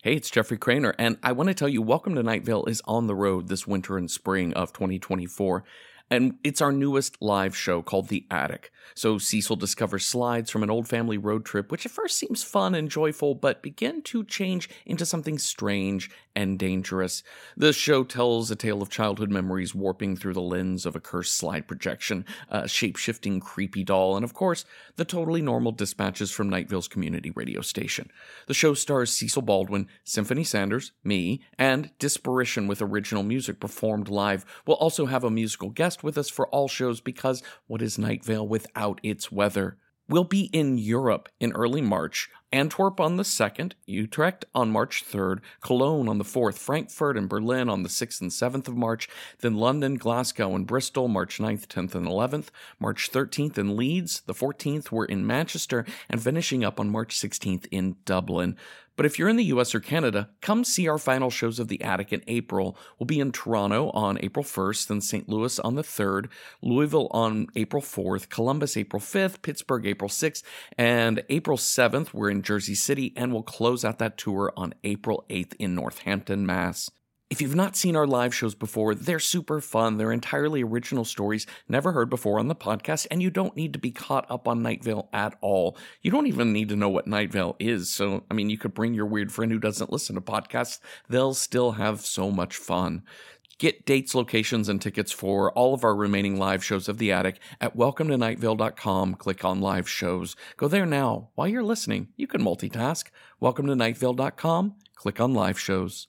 Hey, it's Jeffrey Cranor, and I want to tell you Welcome to Night Vale is on the road this winter and spring of 2024. And it's our newest live show called The Attic. So Cecil discovers slides from an old family road trip, which at first seems fun and joyful, but begin to change into something strange and dangerous. The show tells a tale of childhood memories warping through the lens of a cursed slide projection, a shape shifting creepy doll, and of course, the totally normal dispatches from Night Vale's community radio station. The show stars Cecil Baldwin, Symphony Sanders, me, and Disparition with original music performed live. We'll also have a musical guest with us for all shows because what is Night without its weather? We'll be in Europe in early March, Antwerp on the 2nd, Utrecht on March 3rd, Cologne on the 4th, Frankfurt and Berlin on the 6th and 7th of March, then London, Glasgow, and Bristol March 9th, 10th, and 11th, March 13th in Leeds, the 14th we're in Manchester, and finishing up on March 16th in Dublin. But if you're in the US or Canada, come see our final shows of The Attic in April. We'll be in Toronto on April 1st, then St. Louis on the 3rd, Louisville on April 4th, Columbus April 5th, Pittsburgh April 6th, and April 7th, we're in Jersey City, and we'll close out that tour on April 8th in Northampton, Mass. If you've not seen our live shows before, they're super fun. They're entirely original stories never heard before on the podcast, and you don't need to be caught up on Night Vale at all. You don't even need to know what Night Vale is. So, I mean, you could bring your weird friend who doesn't listen to podcasts. They'll still have so much fun. Get dates, locations, and tickets for all of our remaining live shows of The Attic at welcometonightvale.com. Click on live shows. Go there now. While you're listening, you can multitask. Welcometonightvale.com. Click on live shows.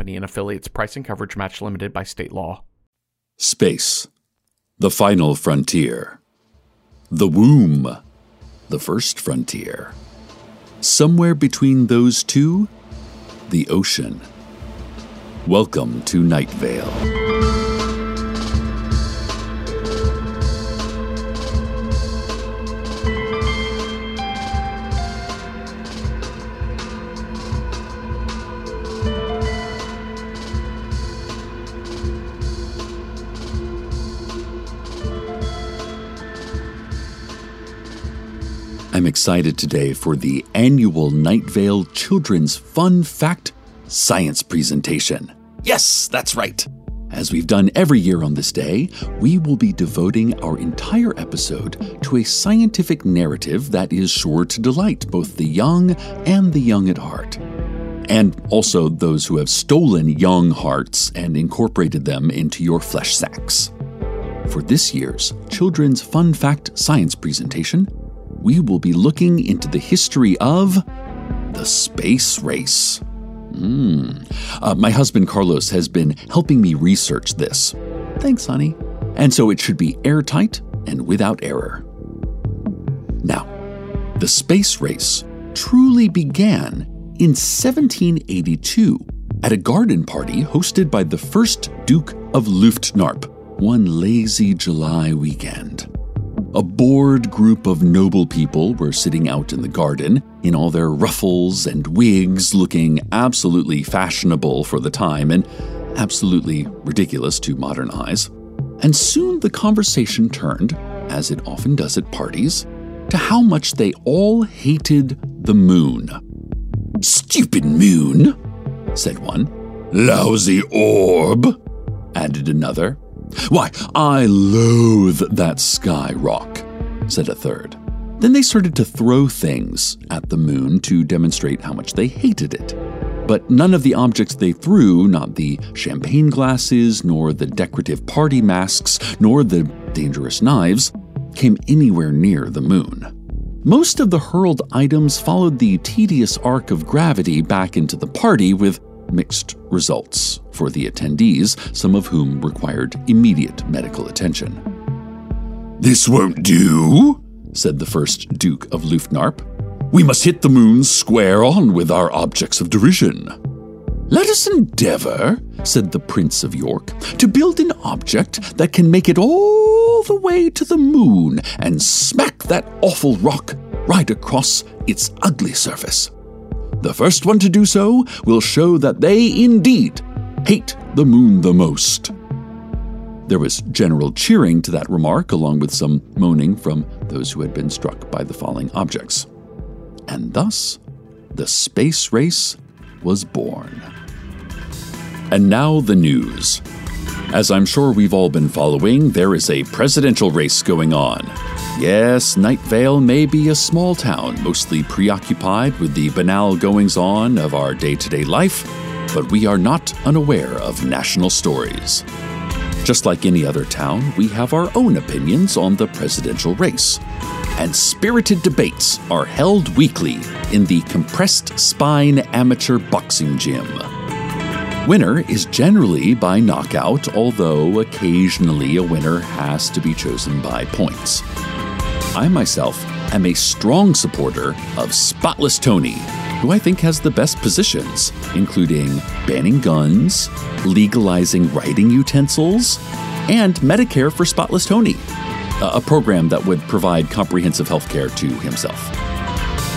and affiliates price and coverage match limited by state law. Space, the final frontier. The womb, the first frontier. Somewhere between those two, the ocean. Welcome to Night Vale. Excited today for the annual Night Vale Children's Fun Fact Science Presentation. Yes, that's right. As we've done every year on this day, we will be devoting our entire episode to a scientific narrative that is sure to delight both the young and the young at heart. And also those who have stolen young hearts and incorporated them into your flesh sacks. For this year's Children's Fun Fact Science Presentation, we will be looking into the history of the space race. Mm. Uh, my husband Carlos has been helping me research this. Thanks, honey. And so it should be airtight and without error. Now, the space race truly began in 1782 at a garden party hosted by the first Duke of Luftnarp one lazy July weekend. A bored group of noble people were sitting out in the garden, in all their ruffles and wigs, looking absolutely fashionable for the time and absolutely ridiculous to modern eyes. And soon the conversation turned, as it often does at parties, to how much they all hated the moon. Stupid moon, said one. Lousy orb, added another. Why, I loathe that sky rock, said a third. Then they started to throw things at the moon to demonstrate how much they hated it. But none of the objects they threw, not the champagne glasses, nor the decorative party masks, nor the dangerous knives, came anywhere near the moon. Most of the hurled items followed the tedious arc of gravity back into the party with mixed results for the attendees, some of whom required immediate medical attention. This won't do, said the first Duke of Luftknarp. We must hit the moon square on with our objects of derision. Let us endeavor, said the Prince of York, to build an object that can make it all the way to the moon and smack that awful rock right across its ugly surface. The first one to do so will show that they indeed hate the moon the most. There was general cheering to that remark, along with some moaning from those who had been struck by the falling objects. And thus, the space race was born. And now the news. As I'm sure we've all been following, there is a presidential race going on. Yes, Night Vale may be a small town, mostly preoccupied with the banal goings on of our day to day life, but we are not unaware of national stories. Just like any other town, we have our own opinions on the presidential race. And spirited debates are held weekly in the Compressed Spine Amateur Boxing Gym. Winner is generally by knockout, although occasionally a winner has to be chosen by points. I myself am a strong supporter of Spotless Tony, who I think has the best positions, including banning guns, legalizing writing utensils, and Medicare for Spotless Tony, a program that would provide comprehensive health care to himself.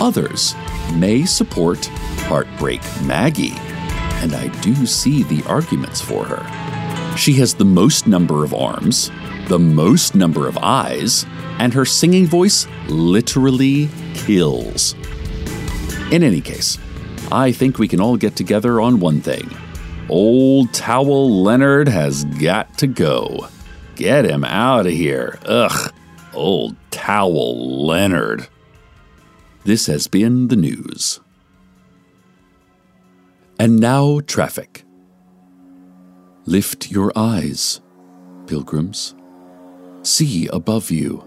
Others may support Heartbreak Maggie and I do see the arguments for her. She has the most number of arms, the most number of eyes, and her singing voice literally kills. In any case, I think we can all get together on one thing. Old Towel Leonard has got to go. Get him out of here. Ugh, old Towel Leonard. This has been the news. And now, traffic. Lift your eyes, pilgrims. See above you.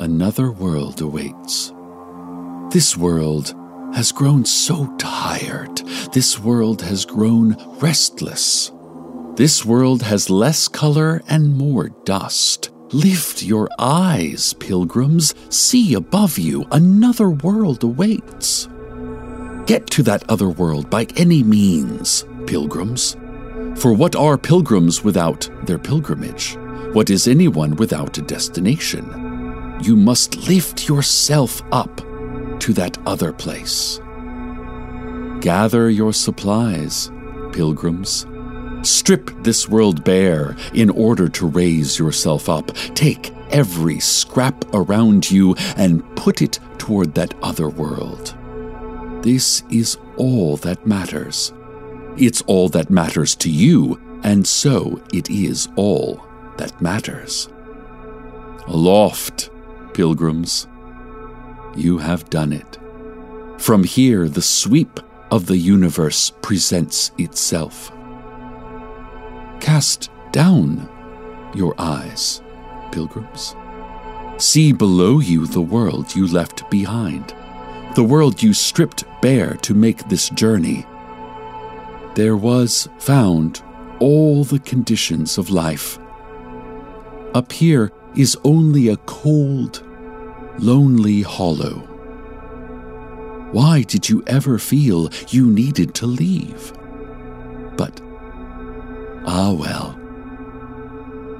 Another world awaits. This world has grown so tired. This world has grown restless. This world has less color and more dust. Lift your eyes, pilgrims. See above you. Another world awaits. Get to that other world by any means, pilgrims. For what are pilgrims without their pilgrimage? What is anyone without a destination? You must lift yourself up to that other place. Gather your supplies, pilgrims. Strip this world bare in order to raise yourself up. Take every scrap around you and put it toward that other world. This is all that matters. It's all that matters to you, and so it is all that matters. Aloft, pilgrims, you have done it. From here, the sweep of the universe presents itself. Cast down your eyes, pilgrims. See below you the world you left behind the world you stripped bare to make this journey. There was found all the conditions of life. Up here is only a cold, lonely hollow. Why did you ever feel you needed to leave? But, ah well,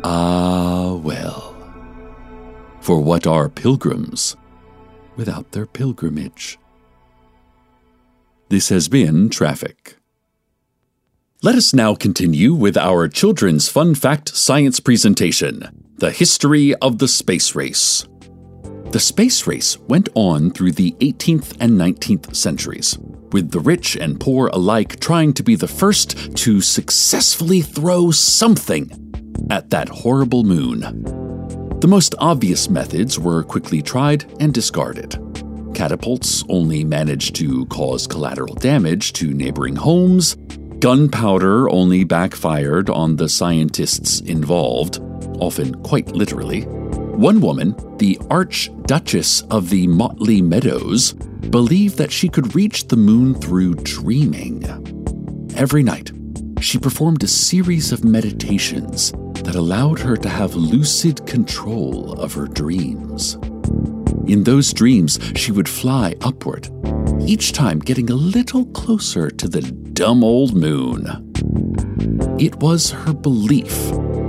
ah well. For what are pilgrims without their pilgrimage. This has been Traffic. Let us now continue with our children's fun fact science presentation The History of the Space Race. The space race went on through the 18th and 19th centuries, with the rich and poor alike trying to be the first to successfully throw something at that horrible moon. The most obvious methods were quickly tried and discarded. Catapults only managed to cause collateral damage to neighboring homes. Gunpowder only backfired on the scientists involved, often quite literally. One woman, the Archduchess of the Motley Meadows, believed that she could reach the moon through dreaming. Every night, she performed a series of meditations that allowed her to have lucid control of her dreams. In those dreams, she would fly upward, each time getting a little closer to the dumb old moon. It was her belief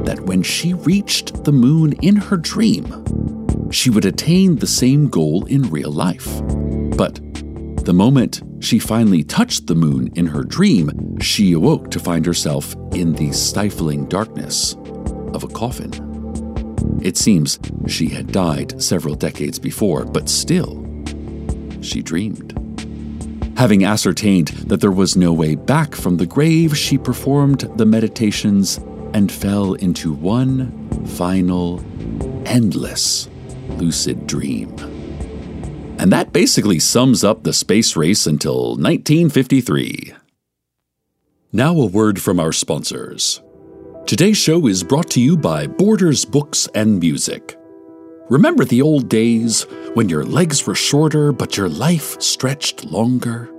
that when she reached the moon in her dream, she would attain the same goal in real life. But the moment she finally touched the moon in her dream, she awoke to find herself in the stifling darkness of a coffin. It seems she had died several decades before, but still, she dreamed. Having ascertained that there was no way back from the grave, she performed the meditations and fell into one final, endless, lucid dream. And that basically sums up the space race until 1953. Now, a word from our sponsors. Today's show is brought to you by Borders Books and Music. Remember the old days when your legs were shorter but your life stretched longer?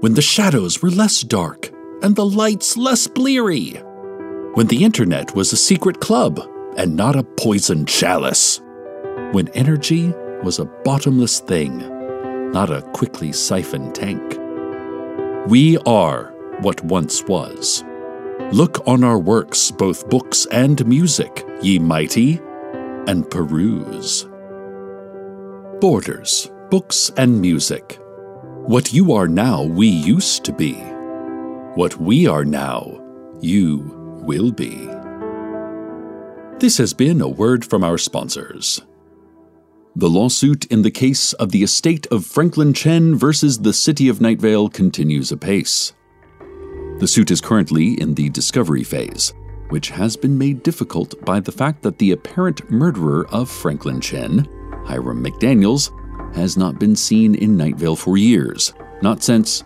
When the shadows were less dark and the lights less bleary? When the internet was a secret club and not a poison chalice? When energy was a bottomless thing, not a quickly siphoned tank. We are what once was. Look on our works, both books and music, ye mighty, and peruse. Borders, books and music. What you are now, we used to be. What we are now, you will be. This has been a word from our sponsors. The lawsuit in the case of the estate of Franklin Chen versus the city of Night Vale continues apace. The suit is currently in the discovery phase, which has been made difficult by the fact that the apparent murderer of Franklin Chen, Hiram McDaniels, has not been seen in Night Vale for years, not since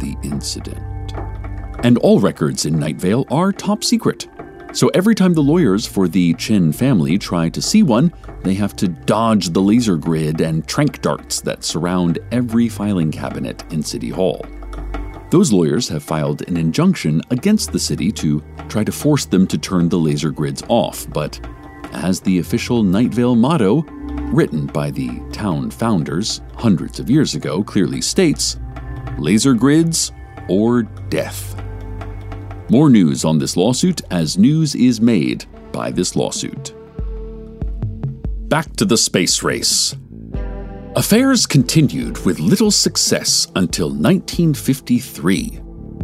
the incident. And all records in Night Vale are top secret. So every time the lawyers for the Chen family try to see one, they have to dodge the laser grid and trank darts that surround every filing cabinet in City Hall. Those lawyers have filed an injunction against the city to try to force them to turn the laser grids off, but as the official Night Vale motto, written by the town founders hundreds of years ago, clearly states laser grids or death. More news on this lawsuit as news is made by this lawsuit. Back to the space race. Affairs continued with little success until 1953,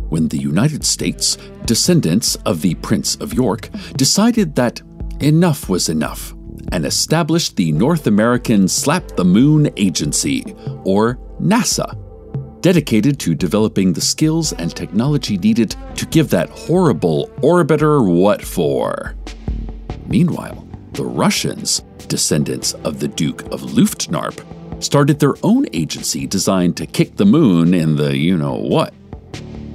when the United States, descendants of the Prince of York, decided that enough was enough and established the North American Slap the Moon Agency, or NASA dedicated to developing the skills and technology needed to give that horrible orbiter what for. Meanwhile, the Russians, descendants of the Duke of Luftknarp, started their own agency designed to kick the moon in the you know what.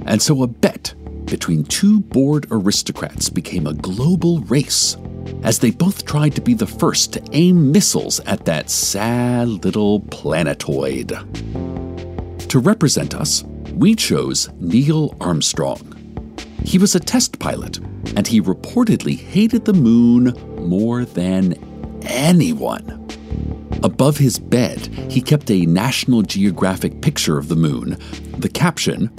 And so a bet between two bored aristocrats became a global race as they both tried to be the first to aim missiles at that sad little planetoid. To represent us, we chose Neil Armstrong. He was a test pilot, and he reportedly hated the moon more than anyone. Above his bed, he kept a National Geographic picture of the moon. The caption,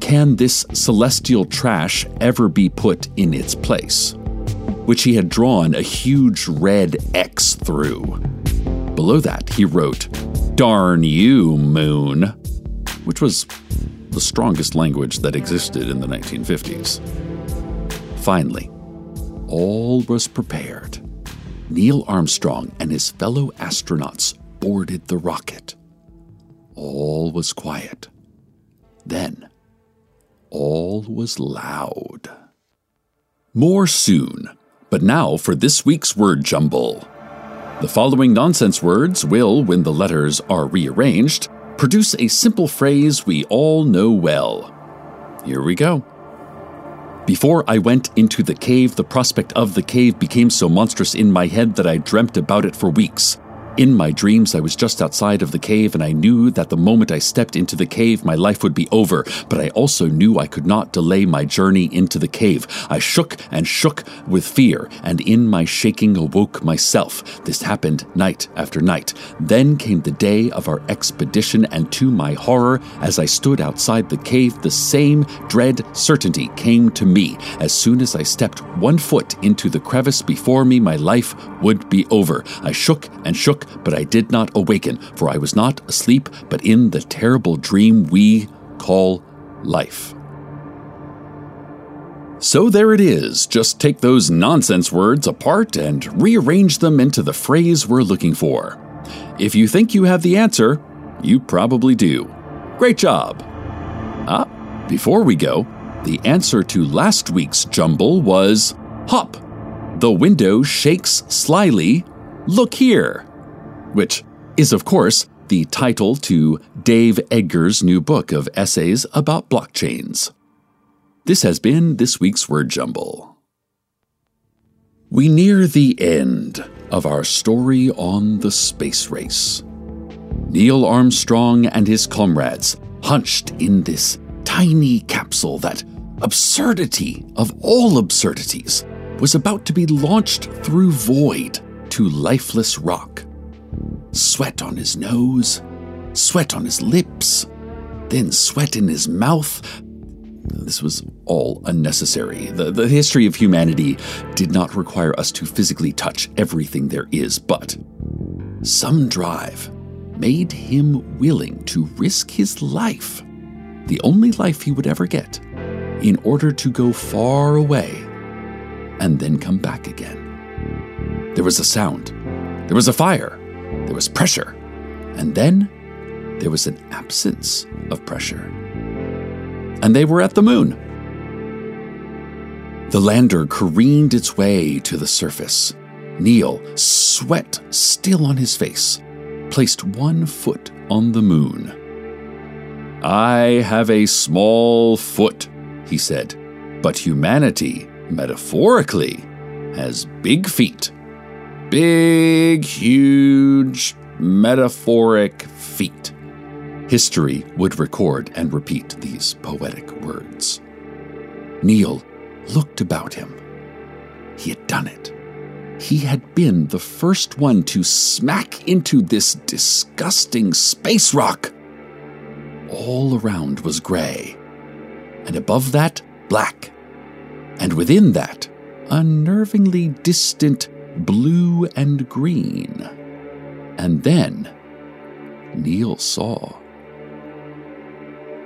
Can this celestial trash ever be put in its place? Which he had drawn a huge red X through. Below that, he wrote, Darn you, moon which was the strongest language that existed in the 1950s. Finally, all was prepared. Neil Armstrong and his fellow astronauts boarded the rocket. All was quiet. Then, all was loud. More soon, but now for this week's word jumble. The following nonsense words will, when the letters are rearranged, produce a simple phrase we all know well. Here we go. Before I went into the cave, the prospect of the cave became so monstrous in my head that I dreamt about it for weeks. In my dreams, I was just outside of the cave, and I knew that the moment I stepped into the cave, my life would be over. But I also knew I could not delay my journey into the cave. I shook and shook with fear, and in my shaking awoke myself. This happened night after night. Then came the day of our expedition, and to my horror, as I stood outside the cave, the same dread certainty came to me. As soon as I stepped one foot into the crevice before me, my life would be over. I shook and shook but I did not awaken, for I was not asleep, but in the terrible dream we call life. So there it is. Just take those nonsense words apart and rearrange them into the phrase we're looking for. If you think you have the answer, you probably do. Great job. Ah, before we go, the answer to last week's jumble was hop. The window shakes slyly. Look here which is, of course, the title to Dave Eggers' new book of essays about blockchains. This has been this week's Word Jumble. We near the end of our story on the space race. Neil Armstrong and his comrades hunched in this tiny capsule that absurdity of all absurdities was about to be launched through void to lifeless rock sweat on his nose, sweat on his lips, then sweat in his mouth. This was all unnecessary. The, the history of humanity did not require us to physically touch everything there is, but some drive made him willing to risk his life, the only life he would ever get, in order to go far away and then come back again. There was a sound, there was a fire, there was pressure, and then there was an absence of pressure. And they were at the moon. The lander careened its way to the surface. Neil, sweat still on his face, placed one foot on the moon. I have a small foot, he said, but humanity, metaphorically, has big feet big, huge, metaphoric feet. History would record and repeat these poetic words. Neil looked about him. He had done it. He had been the first one to smack into this disgusting space rock. All around was gray, and above that, black, and within that, unnervingly distant blue and green. And then Neil saw.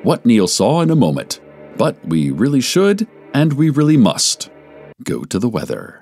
What Neil saw in a moment, but we really should and we really must go to the weather.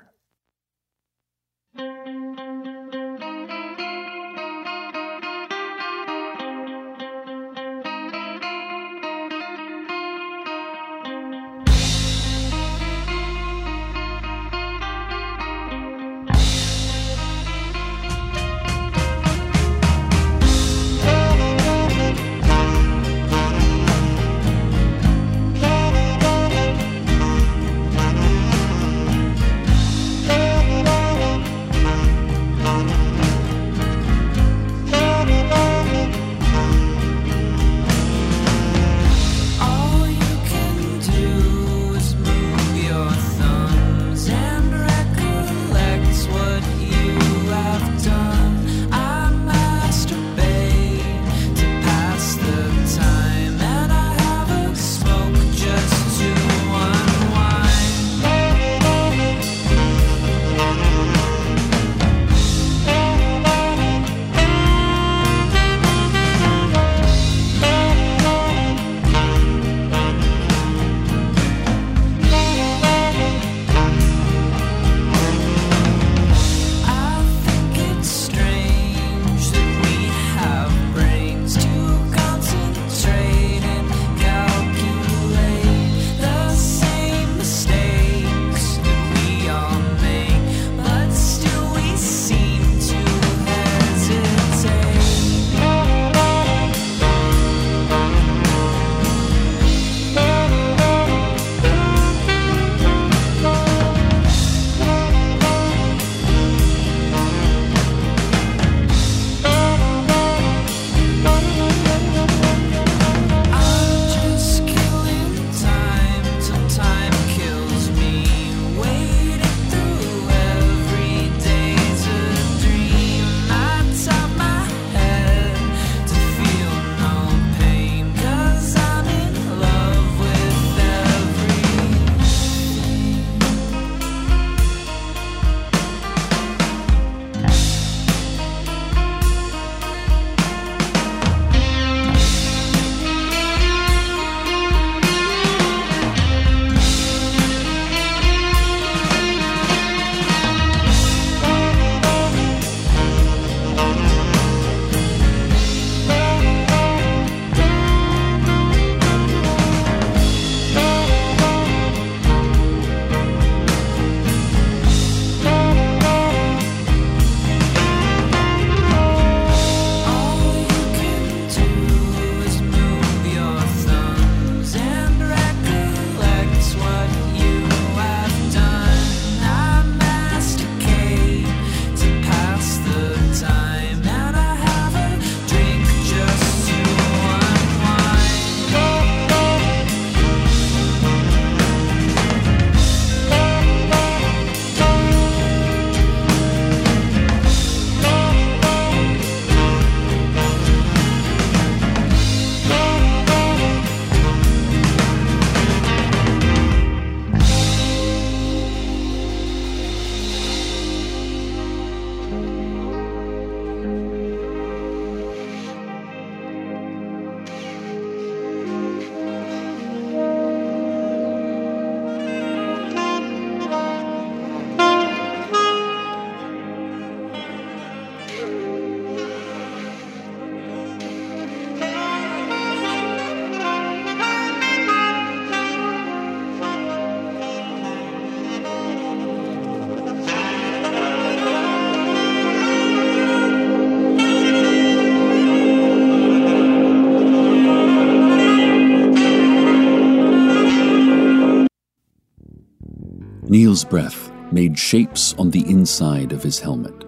Neil's breath made shapes on the inside of his helmet.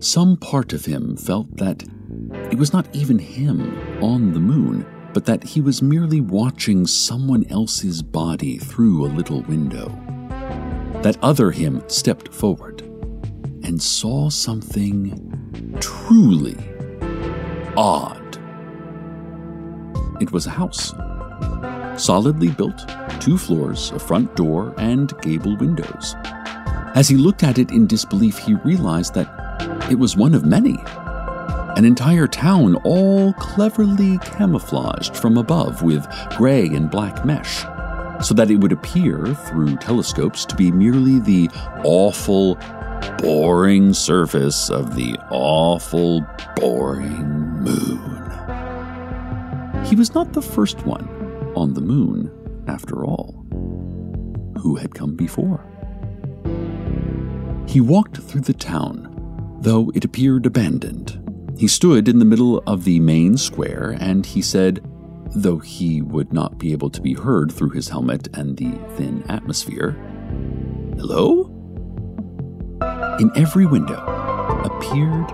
Some part of him felt that it was not even him on the moon, but that he was merely watching someone else's body through a little window. That other him stepped forward and saw something truly odd. It was a house. Solidly built, two floors, a front door, and gable windows. As he looked at it in disbelief, he realized that it was one of many. An entire town all cleverly camouflaged from above with gray and black mesh, so that it would appear through telescopes to be merely the awful, boring surface of the awful, boring moon. He was not the first one on the moon, after all. Who had come before? He walked through the town, though it appeared abandoned. He stood in the middle of the main square and he said, though he would not be able to be heard through his helmet and the thin atmosphere, Hello? In every window appeared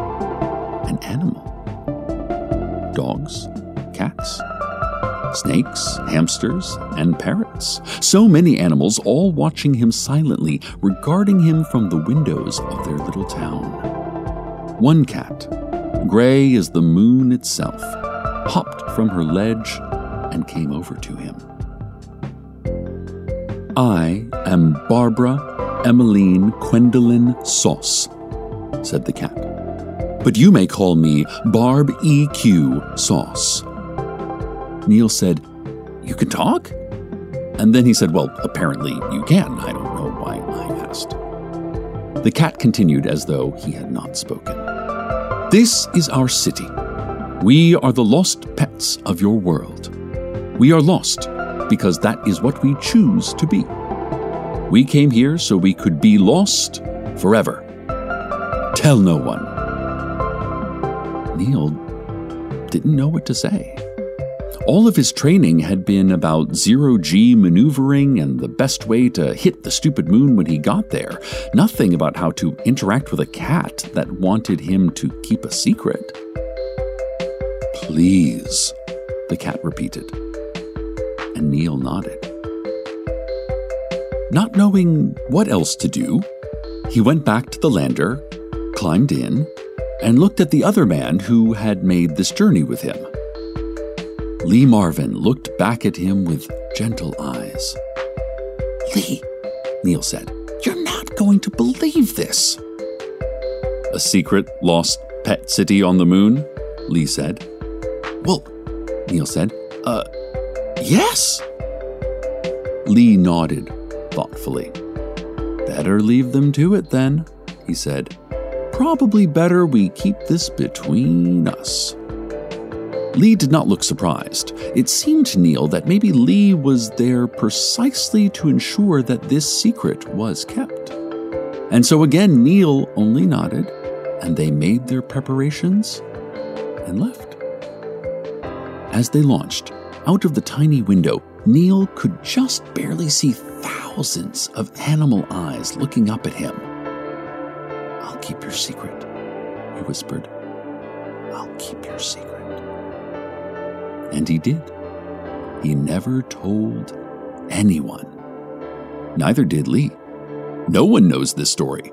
an animal dogs, cats, snakes, hamsters, and parrots. So many animals, all watching him silently, regarding him from the windows of their little town. One cat, gray as the moon itself, hopped from her ledge and came over to him. I am Barbara Emmeline Gwendolyn Sauce, said the cat. But you may call me Barb EQ Sauce. Neil said, You can talk? And then he said, Well, apparently you can. I don't know why I asked. The cat continued as though he had not spoken. This is our city. We are the lost pets of your world. We are lost because that is what we choose to be. We came here so we could be lost forever. Tell no one. Neil didn't know what to say. All of his training had been about zero G maneuvering and the best way to hit the stupid moon when he got there. Nothing about how to interact with a cat that wanted him to keep a secret. Please, the cat repeated. And Neil nodded. Not knowing what else to do, he went back to the lander, climbed in, and looked at the other man who had made this journey with him. Lee Marvin looked back at him with gentle eyes. Lee, Neil said, you're not going to believe this. A secret lost pet city on the moon? Lee said. Well, Neil said, uh, yes. Lee nodded thoughtfully. Better leave them to it then, he said. Probably better we keep this between us. Lee did not look surprised. It seemed to Neil that maybe Lee was there precisely to ensure that this secret was kept. And so again, Neil only nodded, and they made their preparations and left. As they launched, out of the tiny window, Neil could just barely see thousands of animal eyes looking up at him. I'll keep your secret, he whispered. I'll keep your secret. And he did. He never told anyone. Neither did Lee. No one knows this story.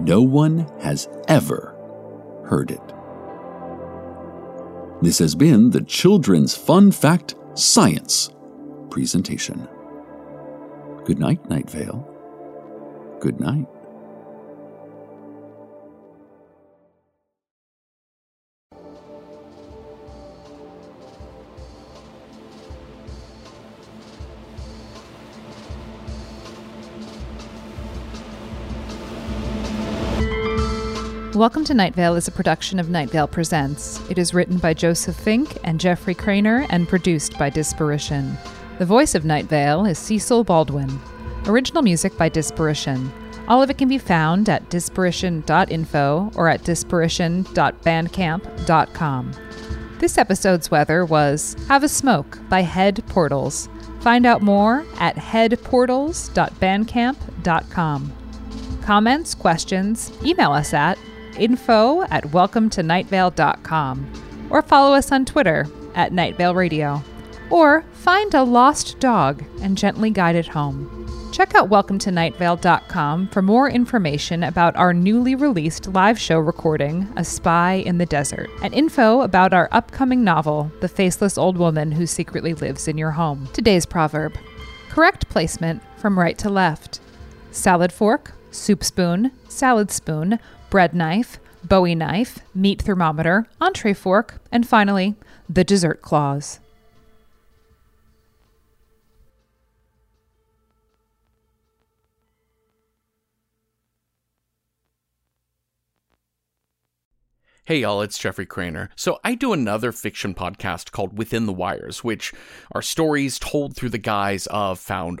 No one has ever heard it. This has been the Children's Fun Fact Science presentation. Good night, Night Vale. Good night. Welcome to Night Vale is a production of Night Vale Presents. It is written by Joseph Fink and Jeffrey Cranor and produced by Disparition. The voice of Night Vale is Cecil Baldwin. Original music by Disparition. All of it can be found at disparition.info or at disparition.bandcamp.com. This episode's weather was Have a Smoke by Head Portals. Find out more at headportals.bandcamp.com. Comments, questions, email us at info at welcometonightvale.com or follow us on Twitter at Night Vale Radio. Or find a lost dog and gently guide it home. Check out welcometonightvale.com for more information about our newly released live show recording, A Spy in the Desert, and info about our upcoming novel, The Faceless Old Woman Who Secretly Lives in Your Home. Today's proverb Correct placement from right to left. Salad fork, soup spoon, salad spoon, bread knife, bowie knife, meat thermometer, entree fork, and finally, the dessert clause. Hey y'all, it's Jeffrey Cranor. So I do another fiction podcast called Within the Wires, which are stories told through the guise of found